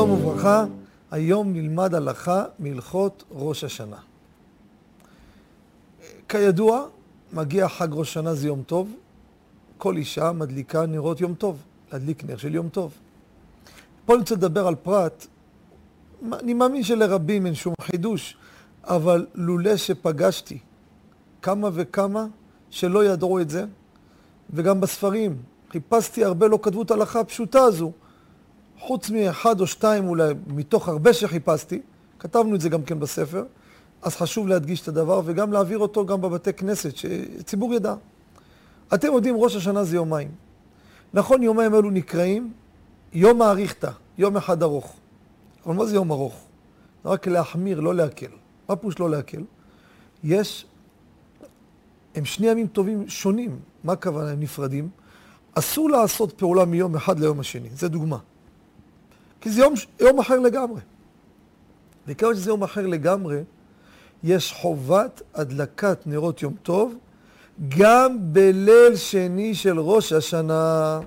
שלום וברכה, היום נלמד הלכה מהלכות ראש השנה. כידוע, מגיע חג ראש השנה זה יום טוב, כל אישה מדליקה נרות יום טוב, להדליק נר של יום טוב. פה אני רוצה לדבר על פרט, אני מאמין שלרבים אין שום חידוש, אבל לולא שפגשתי כמה וכמה שלא ידעו את זה, וגם בספרים, חיפשתי הרבה לא כתבו את ההלכה הפשוטה הזו. חוץ מאחד או שתיים אולי, מתוך הרבה שחיפשתי, כתבנו את זה גם כן בספר, אז חשוב להדגיש את הדבר וגם להעביר אותו גם בבתי כנסת, שציבור ידע. אתם יודעים, ראש השנה זה יומיים. נכון, יומיים אלו נקראים יום האריכתא, יום אחד ארוך. אבל מה זה יום ארוך? זה רק להחמיר, לא להקל. מה פירוש לא להקל? יש, הם שני ימים טובים שונים. מה הכוונה? הם נפרדים. אסור לעשות פעולה מיום אחד ליום השני, זה דוגמה. כי זה יום, יום אחר לגמרי. וכיוון שזה יום אחר לגמרי, יש חובת הדלקת נרות יום טוב גם בליל שני של ראש השנה.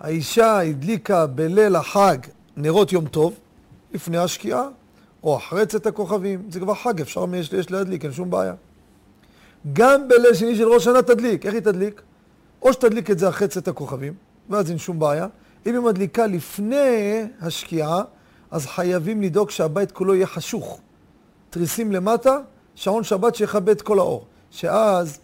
האישה הדליקה בליל החג נרות יום טוב, לפני השקיעה, או אחרי צאת הכוכבים, זה כבר חג, אפשר יש, יש להדליק, אין שום בעיה. גם בליל שני של ראש השנה תדליק, איך היא תדליק? או שתדליק את זה אחרי צאת הכוכבים, ואז אין שום בעיה, אם היא מדליקה לפני השקיעה, אז חייבים לדאוג שהבית כולו יהיה חשוך. תריסים למטה, שעון שבת שיכבה את כל האור. שאז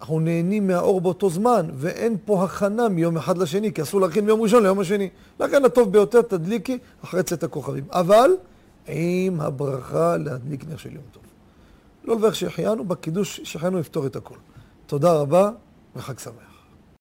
אנחנו נהנים מהאור באותו זמן, ואין פה הכנה מיום אחד לשני, כי אסור להכין מיום ראשון ליום השני. לכן הטוב ביותר תדליקי אחרי צאת הכוכבים. אבל עם הברכה להדליק נר של יום טוב. לא לברך שהחיינו, בקידוש שהחיינו לפתור את הכל. תודה רבה וחג שמח.